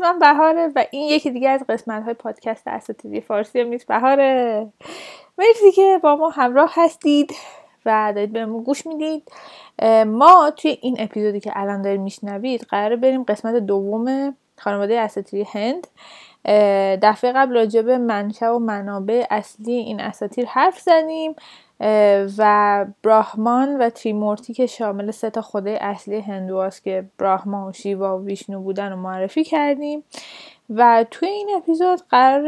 اسمم بهاره و این یکی دیگه از قسمت های پادکست اساتیدی فارسی نیست بهاره. مرسی که با ما همراه هستید و دارید بهمون گوش می‌دید. ما توی این اپیزودی که الان دارید میشنوید قراره بریم قسمت دوم خانواده اساتیری هند. دفعه قبل راجع به منشأ و منابع اصلی این اساتیر حرف زدیم و براهمان و تریمورتی که شامل سه تا خدای اصلی هندواست که براهما و شیوا و ویشنو بودن رو معرفی کردیم. و توی این اپیزود قرار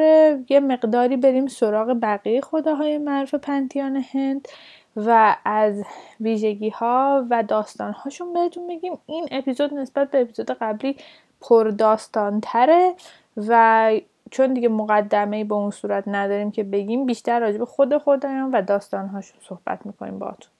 یه مقداری بریم سراغ بقیه خداهای معروف پنتیان هند و از ویژگی ها و داستان هاشون بهتون بگیم این اپیزود نسبت به اپیزود قبلی پرداستان تره و چون دیگه مقدمه به اون صورت نداریم که بگیم بیشتر راجع به خود خدایان و داستانهاشون صحبت می‌کنیم باهاتون.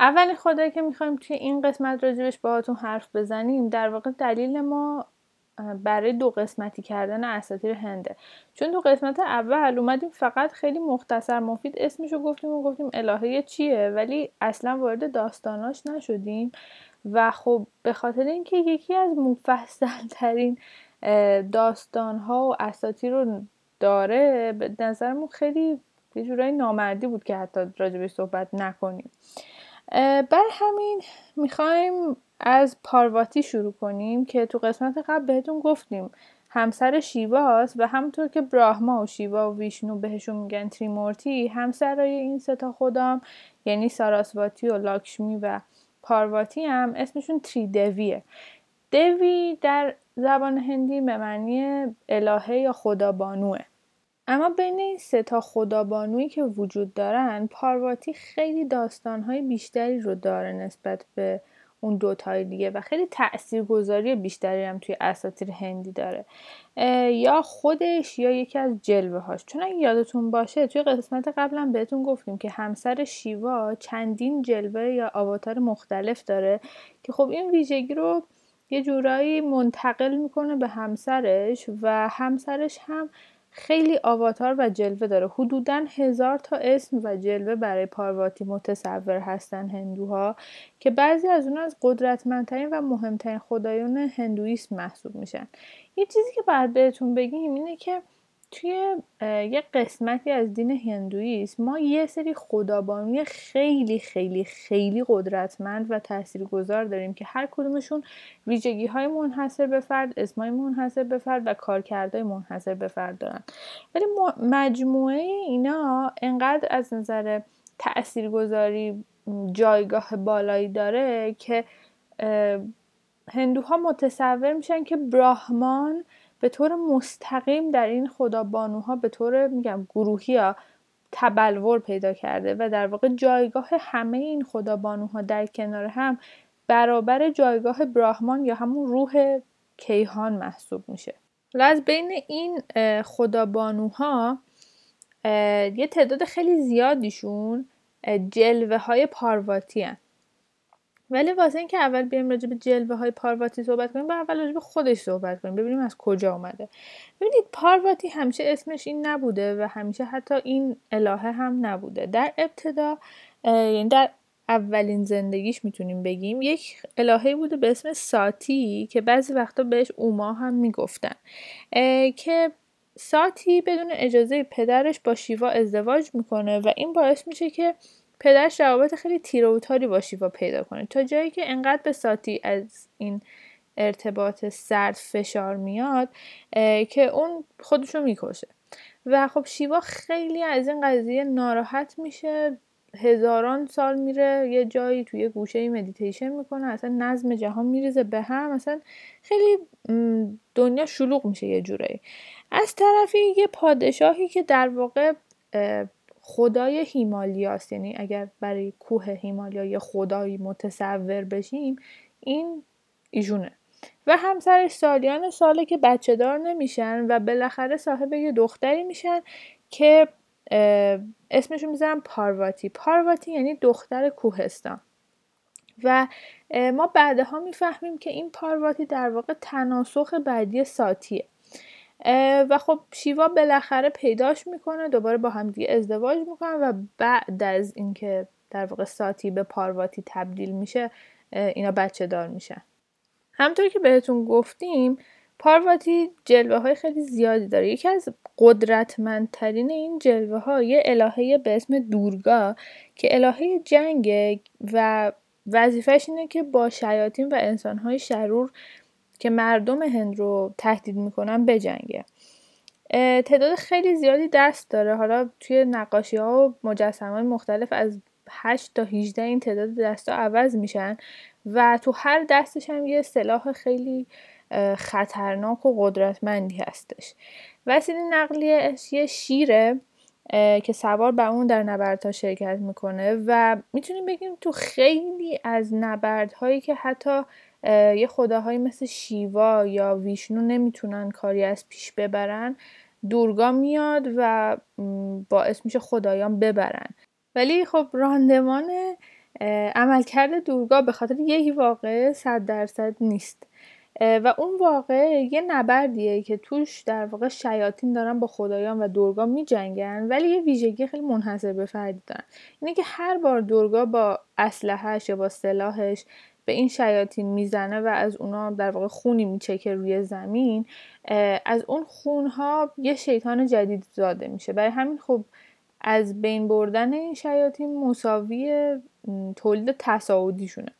اولین خدایی که می‌خوایم توی این قسمت راجبش باهاتون حرف بزنیم در واقع دلیل ما برای دو قسمتی کردن اساطیر هنده. چون تو قسمت اول اومدیم فقط خیلی مختصر مفید اسمشو گفتیم و گفتیم الهه چیه ولی اصلا وارد داستاناش نشدیم. و خب به خاطر اینکه یکی از مفصل ترین و اساطیر رو داره به نظرمون خیلی یه جورایی نامردی بود که حتی راجبش صحبت نکنیم. بر همین می‌خوایم از پارواتی شروع کنیم که تو قسمت قبل بهتون گفتیم. همسر شیواست و همونطور که براهما و شیوا و ویشنو بهشون میگن تریمورتی همسرای این ستا خودم یعنی ساراسواتی و لاکشمی و پارواتی هم اسمشون تریدویه. دوی در زبان هندی به معنی الهه یا خدابانوه اما بین این سه تا خدابانویی که وجود دارن پارواتی خیلی داستانهای بیشتری رو داره نسبت به اون دوتای دیگه و خیلی تاثیرگذاری بیشتری هم توی اساطیر هندی داره. یا خودش یا یکی از جلوه هاش چون اگه یادتون باشه توی قسمت قبلا بهتون گفتیم که همسر شیوا چندین جلوه یا آواتار مختلف داره که خب این ویژگی رو یه جورایی منتقل می‌کنه به همسرش و همسرش هم خیلی آواتار و جلوه داره. حدودا هزار تا اسم و جلوه برای پارواتی متصور هستن هندوها که بعضی از اون از قدرتمندترین و مهمترین خدایان هندویسم محسوب میشن. یه چیزی که باید بهتون بگیم اینه که توی یه قسمتی از دین هندویسم ما یه سری خدابانی خیلی خیلی خیلی قدرتمند و تاثیرگذار داریم که هر کدومشون ویژگی های منحصر به فرد اسمای منحصر به فرد و کارکردهای منحصر به فرد دارن. ولی مجموعه اینا انقدر از نظر تاثیرگذاری جایگاه بالایی داره که هندوها متصور میشن که براهمان به طور مستقیم در این خدابانوها به طور میگم گروهی ها تبلور پیدا کرده و در واقع جایگاه همه این خدابانوها در کنار هم برابر جایگاه براهمان یا همون روح کیهان محسوب میشه و از بین این خدابانوها یه تعداد خیلی زیادیشون جلوه های پارواتی هن. ولی واسه اینکه اول بیایم راجع به جلوه های پارواتی صحبت کنیم با اول راجع به خودش صحبت کنیم ببینیم از کجا آمده ببینید پارواتی همیشه اسمش این نبوده و همیشه حتی این الهه هم نبوده. در ابتدا یعنی در اولین زندگیش می‌تونیم بگیم یک الهه بوده به اسم ساتی که بعضی وقتا بهش اوما هم می‌گفتن. که ساتی بدون اجازه پدرش با شیوا ازدواج می‌کنه و این باعث میشه که پدرش روابط خیلی تیره و تاری با شیوا پیدا کنه. تا جایی که انقدر به ساتی از این ارتباط سرد فشار میاد که اون خودشو می‌کشه. و خب شیوا خیلی از این قضیه ناراحت میشه. هزاران سال میره یه جایی توی گوشه مدیتیشن می‌کنه اصلا نظم جهان میریزه به هم. اصلا خیلی دنیا شلوغ میشه یه جورایی. از طرفی یه پادشاهی که در واقع خدای هیمالیاست یعنی اگر برای کوه هیمالیا یه خدایی متصور بشیم این ایشونه. و همسرش سالیان ساله که بچه دار نمیشن و بالاخره صاحب یه دختری میشن که اسمشو می‌ذارم پارواتی پارواتی یعنی دختر کوهستان. و ما بعدها می‌فهمیم که این پارواتی در واقع تناسخ بعدی ساتیه. و خب شیوا بالاخره پیداش می‌کنه دوباره با همدیگه ازدواج می‌کنه و بعد از اینکه در واقع ساتی به پارواتی تبدیل میشه اینا بچه دار میشن. همطور که بهتون گفتیم پارواتی جلوه های خیلی زیادی داره. یکی از قدرتمندترین این جلوه ها یه الهه به اسم دورگا که الهه جنگه و وظیفش اینه که با شیاطین و انسانهای شرور که مردم هند رو تهدید می‌کنن بجنگه تعداد خیلی زیادی دست داره. حالا توی نقاشی ها و مجسمه های مختلف از 8 تا 18 این تعداد دست ها عوض میشن و تو هر دستش هم یه سلاح خیلی خطرناک و قدرتمندی هستش. وسیله نقلیه یه شیره که سوار بر اون در نبردها شرکت می‌کنه و می‌تونیم بگیم تو خیلی از نبردهایی که حتی یه خداهایی مثل شیوا یا ویشنو نمی‌تونن کاری از پیش ببرن. دورگا میاد و باعث میشه خدایان ببرن. ولی خب راندمان عملکرد دورگا به خاطر یک واقعه صد درصد نیست. و اون واقع یه نبردیه که توش در واقع شیاطین دارن با خدایان و دورگا می جنگن ولی یه ویژگی خیلی منحصر به فردی دارن. اینه که هر بار دورگا با اسلحهش یا با سلاحش به این شیاطین می‌زنه و از اونا در واقع خونی میچکه روی زمین از اون خونها یه شیطان جدید زاده میشه. برای همین خب از بین بردن این شیاطین مساوی تولید تصاعدیشونه.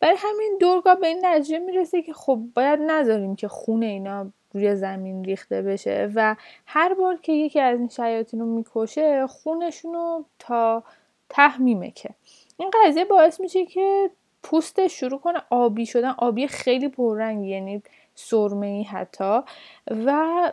برای همین دورگا به این نتیجه می‌رسه که خب باید نذاریم که خون اینا روی زمین ریخته بشه و هر بار که یکی از این شیاطین رو می‌کشه خونشون رو تا ته میمکه. این قضیه باعث میشه که پوستش شروع کنه آبی شدن. آبی خیلی پررنگی یعنی سرمه ای حتی. و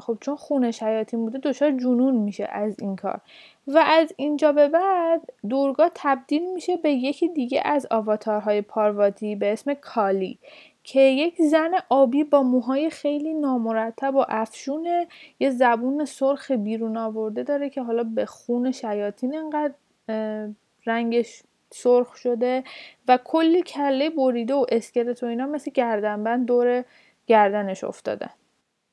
خب چون خون شیاطین بوده دچار جنون میشه از این کار. و از اینجا به بعد دورگا تبدیل میشه به یکی دیگه از آواتارهای پارواتی به اسم کالی که یک زن آبی با موهای خیلی نامرتب و افشونه یه زبون سرخ بیرون آورده داره که حالا به خون شیاطین انقدر رنگش سرخ شده و کلی کله بریده و اسکلت و اینا مثل گردنبند دور گردنش افتادن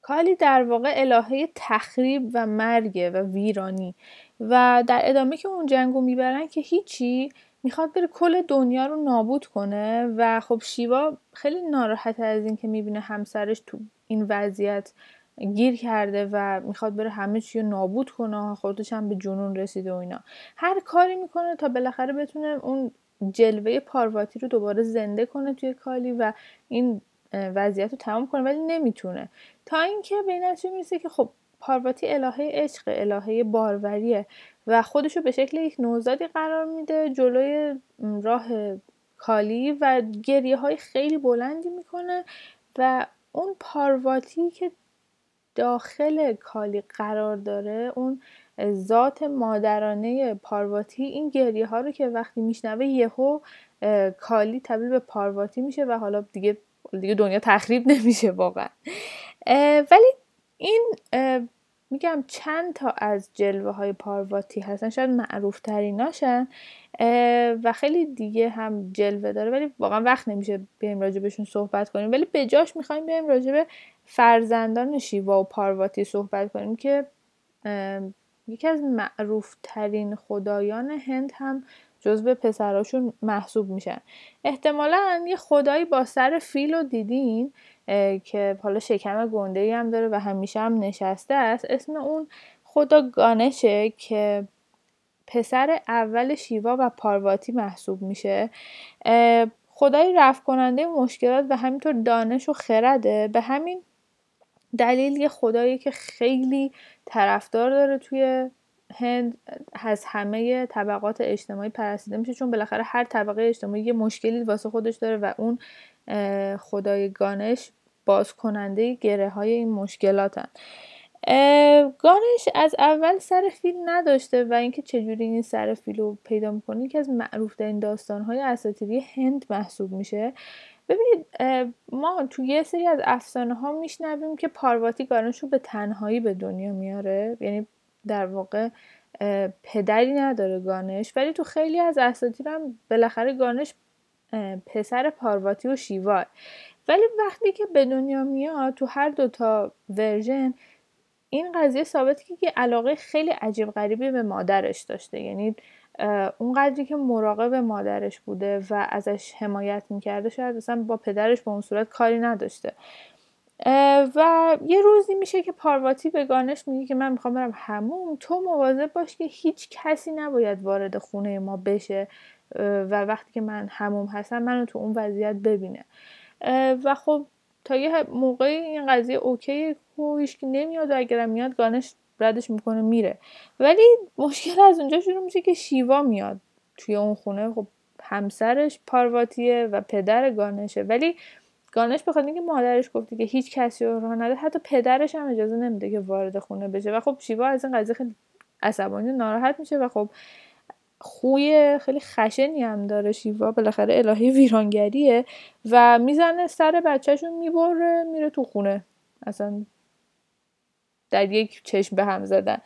کالی در واقع الهه تخریب و مرگه و ویرانی و در ادامه که اون جنگو می‌برن که هیچی می‌خواد بره کل دنیا رو نابود کنه و خب شیوا خیلی ناراحت از این که می‌بینه همسرش تو این وضعیت گیر کرده و می‌خواد بره همه چی رو نابود کنه خودش هم به جنون رسیده و اینا. هر کاری می‌کنه تا بالاخره بتونه اون جلوه پارواتی رو دوباره زنده کنه توی کالی و این وضعیت رو تمام کنه ولی نمی‌تونه. تا اینکه به این می‌رسه که خب پارواتی الهه عشق الهه باروریه و خودشو به شکل یک نوزادی قرار میده جلوی راه کالی و گریه های خیلی بلندی می‌کنه و اون پارواتی که داخل کالی قرار داره اون ذات مادرانه پارواتی این گریه ها رو که وقتی میشنوه یهو کالی تبدیل به پارواتی میشه و حالا دیگه دیگه دنیا تخریب نمیشه واقعا. ولی این میگم چند تا از جلوه های پارواتی هستن. شاید معروف تریناشن و خیلی دیگه هم جلوه داره. ولی واقعا وقت نمیشه بریم راجع بهشون صحبت کنیم. ولی به جاش می‌خوایم بریم راجع به فرزندان شیوا و پارواتی صحبت کنیم که یکی از معروف ترین خدایان هند هم جزو پسراشون محسوب میشن. احتمالا یه خدایی با سر فیل رو دیدین. که حالا شکم گنده هم داره و همیشه هم نشسته است. اسم اون خدا گانشه که پسر اول شیوا و پارواتی محسوب میشه. خدای رفت کننده مشکلات و همینطور دانش و خرده. به همین دلیل یه خدایی که خیلی طرفدار داره توی هند از همه طبقات اجتماعی پرستیده میشه. چون بالاخره هر طبقه اجتماعی یه مشکلی واسه خودش داره و اون خدای گانش باز کننده گره های این مشکلاتن. گانش از اول سر فیل نداشته و اینکه چجوری این سر فیل رو پیدا می‌کنه که از معروف ترین داستانهای اساطیری هند محسوب میشه. ببینید ما تو یه سری از افسانه ها میشنویم که پارواتی گانش رو به تنهایی به دنیا میاره. یعنی در واقع پدری نداره گانش ولی تو خیلی از اساطیر هم بالاخره گانش پسر پارواتی و شیوا ولی وقتی که به دنیا میاد تو هر دوتا ورژن این قضیه ثابته که علاقه خیلی عجیب غریبی به مادرش داشته. یعنی اون قدری که مراقب مادرش بوده و ازش حمایت می‌کرده شاید اصلا با پدرش به اون صورت کاری نداشته. و یه روزی میشه که پارواتی به گانش میگه که من می‌خوام برم هموم تو مواظب باش که هیچ کسی نباید وارد خونه ما بشه. و وقتی که من هموم هستم منو تو اون وضعیت ببینه. و خب تا یه موقعی این قضیه اوکی و هیچکی نمیاد و اگرم میاد گانش ردش می‌کنه میره. ولی مشکل از اونجا شروع میشه که شیوا میاد توی اون خونه. خب همسرش پارواتیه و پدر گانشه. ولی گانش بخواد اینکه مادرش گفته که هیچ کسی رو راه نده حتی پدرش هم اجازه نمیده که وارد خونه بشه. و خب شیوا از این قضیه خیلی عصبانی ناراحت میشه و خب خوی خیلی خشنی هم داره شیوا بالاخره الهی ویرانگریه و می‌زنه سر بچهشون می‌بره میره تو خونه. اصلا در یک چشم به هم زدن.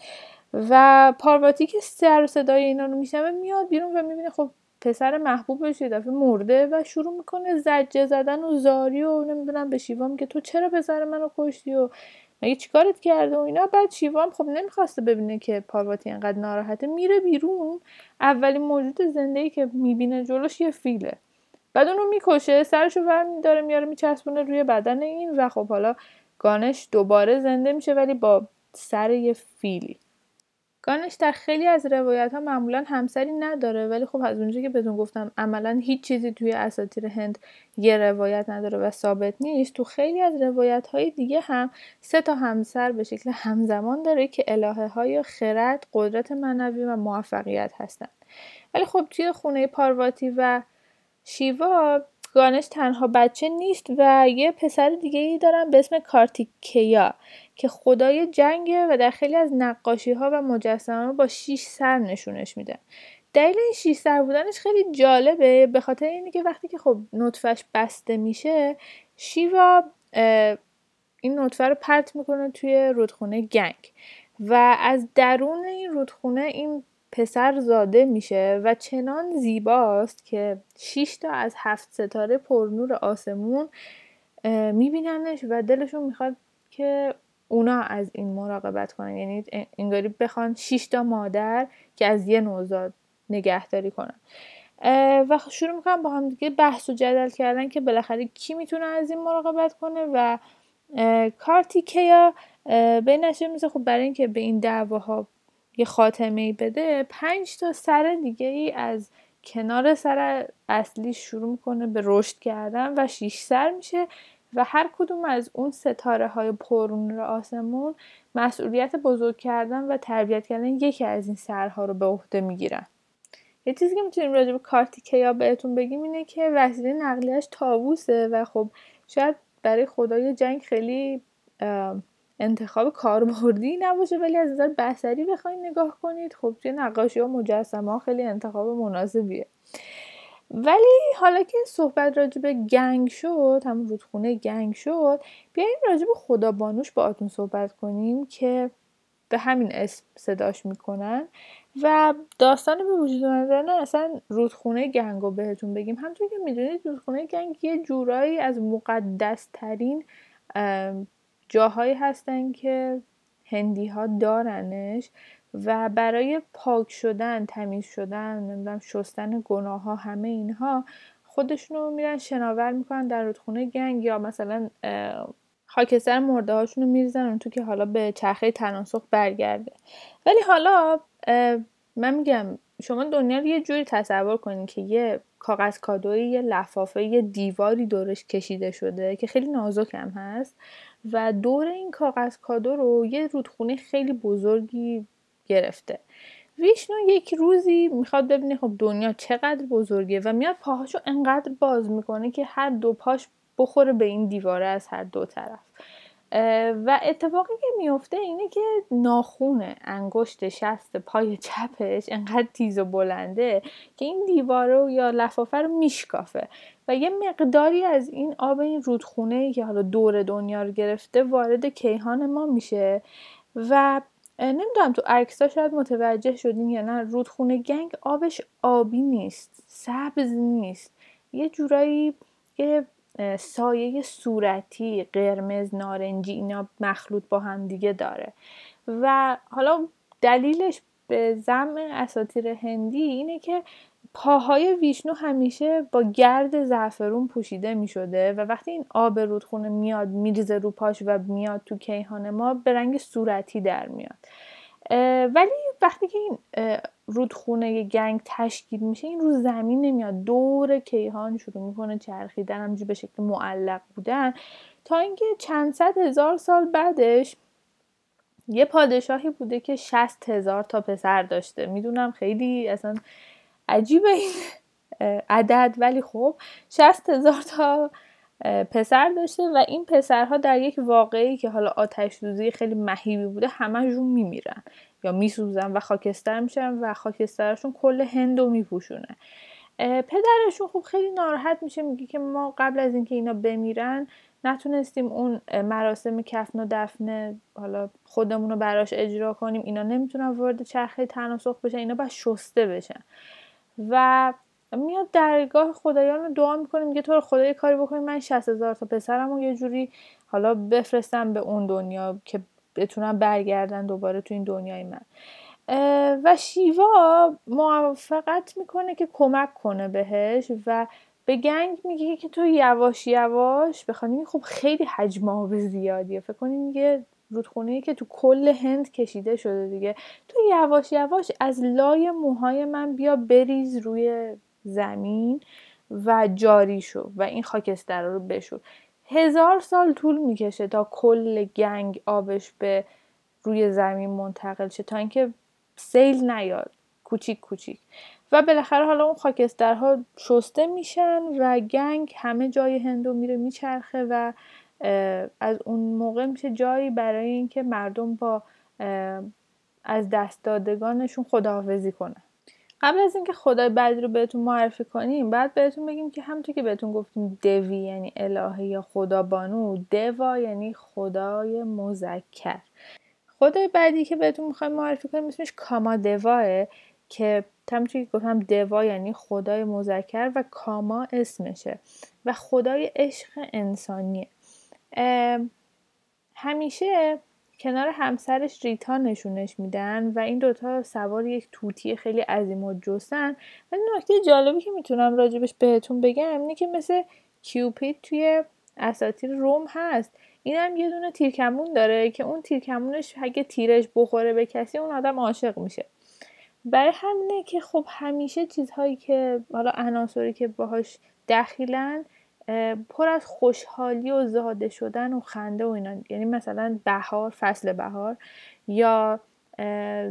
و پارواتی که سر صدای اینا رو میشنوه میاد بیرون و می‌بینه خب پسر محبوبش یه دفعه مرده و شروع می‌کنه زجه زدن و زاری و نمی‌دونم به شیوا میگه تو چرا پسر منو کشتی و مگه چیکارت کرده و اینا؟ بعد شیوا خب نمی‌خواسته ببینه که پارواتی انقدر ناراحته. میره بیرون. اولین موجود زنده ای که می‌بینه جلوش یه فیله. بعد اونو می‌کشه سرشو برمیداره میاره میچسبونه روی بدن این و خب حالا گانش دوباره زنده میشه ولی با سر یه فیلی. گانش در خیلی از روایت ها معمولا همسری نداره ولی خب از اونجا که بهتون گفتم عملا هیچ چیزی توی اساطیر هند یه روایت نداره و ثابت نیست. تو خیلی از روایت های دیگه هم سه تا همسر به شکل همزمان داره که الهه های خرد قدرت منوی و موفقیت هستن ولی خب توی خونه پارواتی و شیوا گانش تنها بچه نیست و یه پسر دیگه ای دارن به اسم کارتیکیا که خدای جنگه و در خیلی از نقاشی ها و مجسمه با شیش سر نشونش میده. دلیل این شیش سر بودنش خیلی جالبه به خاطر اینه که وقتی که خب نطفش بسته میشه شیوا این نطفه رو پرت می‌کنه توی رودخونه گنگ و از درون این رودخونه این پسر زاده میشه و چنان زیباست که 6 تا از هفت ستاره پرنور آسمون میبیننش و دلشون می‌خواد که اونا از این مراقبت کنن. یعنی انگاری بخوان 6 تا مادر که از یه نوزاد نگهداری کنن. و شروع می‌کنن با هم دیگه بحث و جدل کردن که بالاخره کی می‌تونه از این مراقبت کنه و کارتیکیا به نشه میزه خب برای اینکه به این دعواها یه خاتمه ای بده پنج تا سر دیگه ای از کنار سر اصلی شروع می‌کنه به رشد کردن و شیش سر میشه و هر کدوم از اون ستاره های پرون آسمون مسئولیت بزرگ کردن و تربیت کردن یکی از این سرها رو به عهده می‌گیرن. یه چیزی که می‌تونیم راجع به کارتیکیا بهتون بگیم اینه که وسیله نقلیش تاووسه و خب شاید برای خدای جنگ خیلی انتخاب کاربردی نباشه ولی از نظر بصری بخواید نگاه کنید. خب توی نقاشی و مجسمه ها خیلی انتخاب مناسبیه. ولی حالا که صحبت راجع به گنگ شد همون رودخونه گنگ شد بیاین راجع به خدا بانوش با آتون صحبت کنیم که به همین اسم صداش می‌کنن. و داستان به وجود آمدن اصلا رودخونه گنگ رو بهتون بگیم. همونطور که می‌دونید رودخونه گنگ یه جورایی از مقدس ترین جاهایی هستن که هندی ها دارنش و برای پاک شدن تمیز شدن نمی‌دونم شستن گناه ها همه اینها خودشونو میرن شناور می‌کنن در رودخونه گنگ یا مثلا خاکستر مرده هاشونو میریزن اون تو که حالا به چرخه تناسخ برگرده. ولی حالا من میگم شما دنیا رو یه جوری تصور کنید که یه کاغذ کادوی یه لفافه یه دیواری دورش کشیده شده که خیلی نازک هم هست. و دور این کاغذ کادو رو یه رودخونه خیلی بزرگی گرفته. ویشنو یک روزی می‌خواد ببینه خب دنیا چقدر بزرگه و میاد پاهاشو انقدر باز می‌کنه که هر دو پاش بخوره به این دیواره از هر دو طرف. و اتفاقی که میفته اینه که ناخونه انگشت شست پای چپش انقدر تیز و بلنده که این دیواره یا لفافه رو میشکافه. و یه مقداری از این آب این رودخونه که حالا دور دنیا رو گرفته وارد کیهان ما میشه. و نمی‌دونم تو عکس شاید متوجه شدیم یا نه رودخونه گنگ آبش آبی نیست سبز نیست. یه جورایی یه سایه صورتی قرمز نارنجی اینا مخلوط با هم دیگه داره. و حالا دلیلش به زم اساتیر هندی اینه که پاهای ویشنو همیشه با گرد زعفرون پوشیده می شده و وقتی این آب رودخونه میاد میریزه رو پاش و میاد تو کیهان ما به رنگ صورتی در میاد. ولی وقتی که این رودخونه گنگ تشکیل میشه این رو زمین نمیاد. دور کیهان شروع می‌کنه چرخیدن همجور به شکل معلق بودن. تا اینکه چند صد هزار سال بعدش یه پادشاهی بوده که شست هزار تا پسر داشته. می‌دونم خیلی اصلا عجیبه این عدد. ولی خب شست هزار تا پسر داشته و این پسرها در یک واقعی که حالا آتش دوزی خیلی مهیبی بوده همشون میمیرن یا میسوزن و خاکستر میشن و خاکسترشون کل هند رو میپوشونه. پدرشون خب خیلی ناراحت میشه میگه که ما قبل از اینکه اینا بمیرن نتونستیم اون مراسم کفن و دفن حالا خودمون رو براش اجرا کنیم اینا نمی‌تونن وارد چرخه تناسخ بشن اینا باید شسته بشن. و میاد درگاه خدایان رو دعا می‌کنه میگه تو رو خدای کاری بکنیم من 60 هزار تا پسرم و یه جوری حالا بفرستم به اون دنیا که بتونم برگردن دوباره تو این دنیای من. و شیوا موفقت می‌کنه که کمک کنه بهش و به گنگ میگه که تو یواش یواش بخوانی خب خیلی حجم آب زیادیه. فکر کنی میگه رودخونه که تو کل هند کشیده شده دیگه. تو یواش یواش از لای موهای من بیا بریز روی زمین و جاری شو و این خاکستر رو بشور. هزار سال طول می‌کشه تا کل گنگ آبش به روی زمین منتقل شه تا اینکه سیل نیاد. کوچیک کوچیک. و بالاخره حالا اون خاکسترها شسته میشن و گنگ همه جای هندو میره میچرخه و از اون موقع میشه جایی برای اینکه مردم با از دست دادگانشون خداحافظی کنن. قبل از اینکه خدای بعدی رو بهتون معرفی کنیم بعد بهتون بگیم که همونطور که بهتون گفتیم دوی یعنی الهه یا خدا بانو دوا یعنی خدای مذکر. خدای بعدی که بهتون می‌خوایم معرفی کنیم اسمش کاما دواه که همونطور که گفتم دوا یعنی خدای مذکر و کاما اسمشه و خدای عشق انسانیه. همیشه کنار همسرش ریتا نشونش میدن و این دوتا سوار یک توتی خیلی عظیم و جسن ولی نکته جالبی که می‌تونم راجبش بهتون بگم اینه که مثل کیوپید توی اساتیر روم هست. این هم یه دونه تیرکمون داره که اون تیرکمونش اگه تیرش بخوره به کسی اون آدم عاشق میشه. برای همینه که خب همیشه چیزهایی که حالا عناصری که باهاش دخیلن پر از خوشحالی و زاده شدن و خنده و اینا. یعنی مثلا بهار فصل بهار یا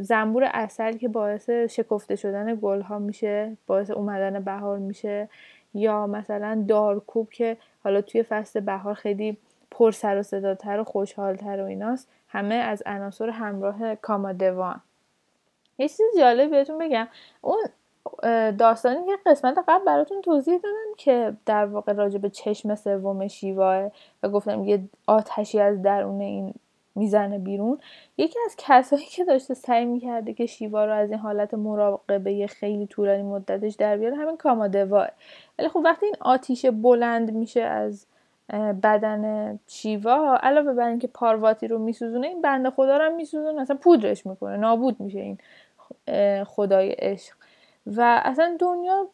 زنبور اصل که باعث شکفته شدن گل ها میشه باعث اومدن بهار میشه. یا مثلا دارکوب که حالا توی فصل بهار خیلی پر سر و صداتر و خوشحالتر و ایناست همه از عناصر همراه کامادوان. یه چیز جالب بهتون بگم. اون داستانی که قسمت قبل براتون توضیح دادم که در واقع راجع به چشم سوم شیواه و گفتم یه آتشی از درون این می‌زنه بیرون. یکی از کسایی که داشته سعی می‌کرده که شیوا رو از این حالت مراقبه خیلی طولانی مدتش در بیاره همین کامادواه ولی خب وقتی این آتیش بلند میشه از بدن شیوا علاوه بر اینکه پارواتی رو میسوزونه این بنده خدا رو هم میسوزونه. اصلا پودرش می‌کنه نابود میشه این خدای عشق. و اصلا دنیا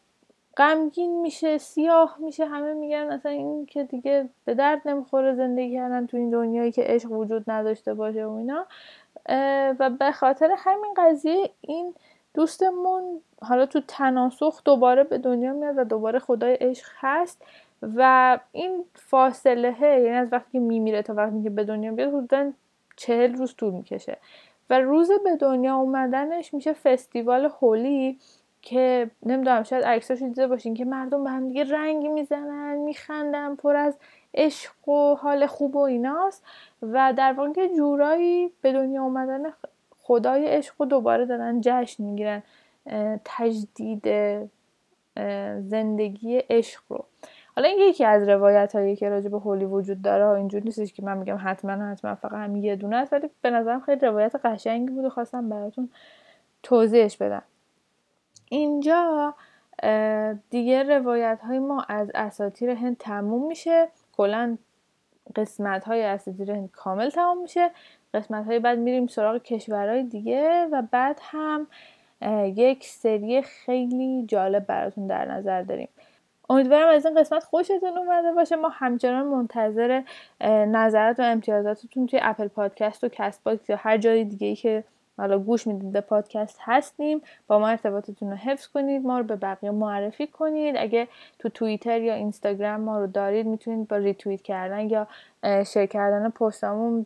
غمگین میشه سیاه میشه همه میگن اصلا این که دیگه به درد نمی‌خوره زندگی کردن تو این دنیایی که عشق وجود نداشته باشه و اینا. و به خاطر همین قضیه این دوستمون حالا تو تناسخ دوباره به دنیا میاد و دوباره خدای عشق هست و این فاصله یعنی از وقتی که میمیره تا وقتی که به دنیا بیاد حدودا چهل روز طول می‌کشه. و روز به دنیا اومدنش میشه فستیوال هولی. که نمی‌دونم شاید عکساشو دیده باشین که مردم به هم دیگه رنگ می‌زنن میخندن پر از عشق و حال خوب و ایناست و در واقع جورایی به دنیا اومدن خدای عشق و دوباره دارن جشن می‌گیرن تجدید زندگی عشق رو. حالا این یکی از روایت هایی که راجع به هولی وجود داره اینجور نیستش که من میگم حتما حتما فقط همین یه دونه است ولی به نظرم خیلی روایت قشنگی بود و خواستم براتون توضیحش بدم. اینجا دیگه روایت های ما از اساتیر هند تموم میشه. کلا قسمت های اساطیر هند کامل تموم میشه. قسمت های بعد میریم سراغ کشورهای دیگه و بعد هم یک سری خیلی جالب براتون در نظر داریم. امیدوارم از این قسمت خوشتون اومده باشه. ما همچنان منتظر نظرات و امتیازاتتون توی Apple Podcast و Castbox یا هر جای دیگه ای که حالا گوش می‌دید به پادکست هستیم با ما ارتباطتون رو حفظ کنید ما رو به بقیه معرفی کنید. اگه تو توییتر یا اینستاگرام ما رو دارید می‌تونید با ریتویت کردن یا شیر کردن پستامون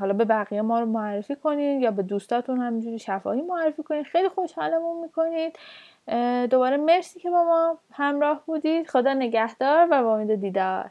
حالا به بقیه ما رو معرفی کنید یا به دوستاتون همینجوری شفاهی معرفی کنید. خیلی خوشحالمون می‌کنید. دوباره مرسی که با ما همراه بودید. خدا نگهدار و با امید دیدار.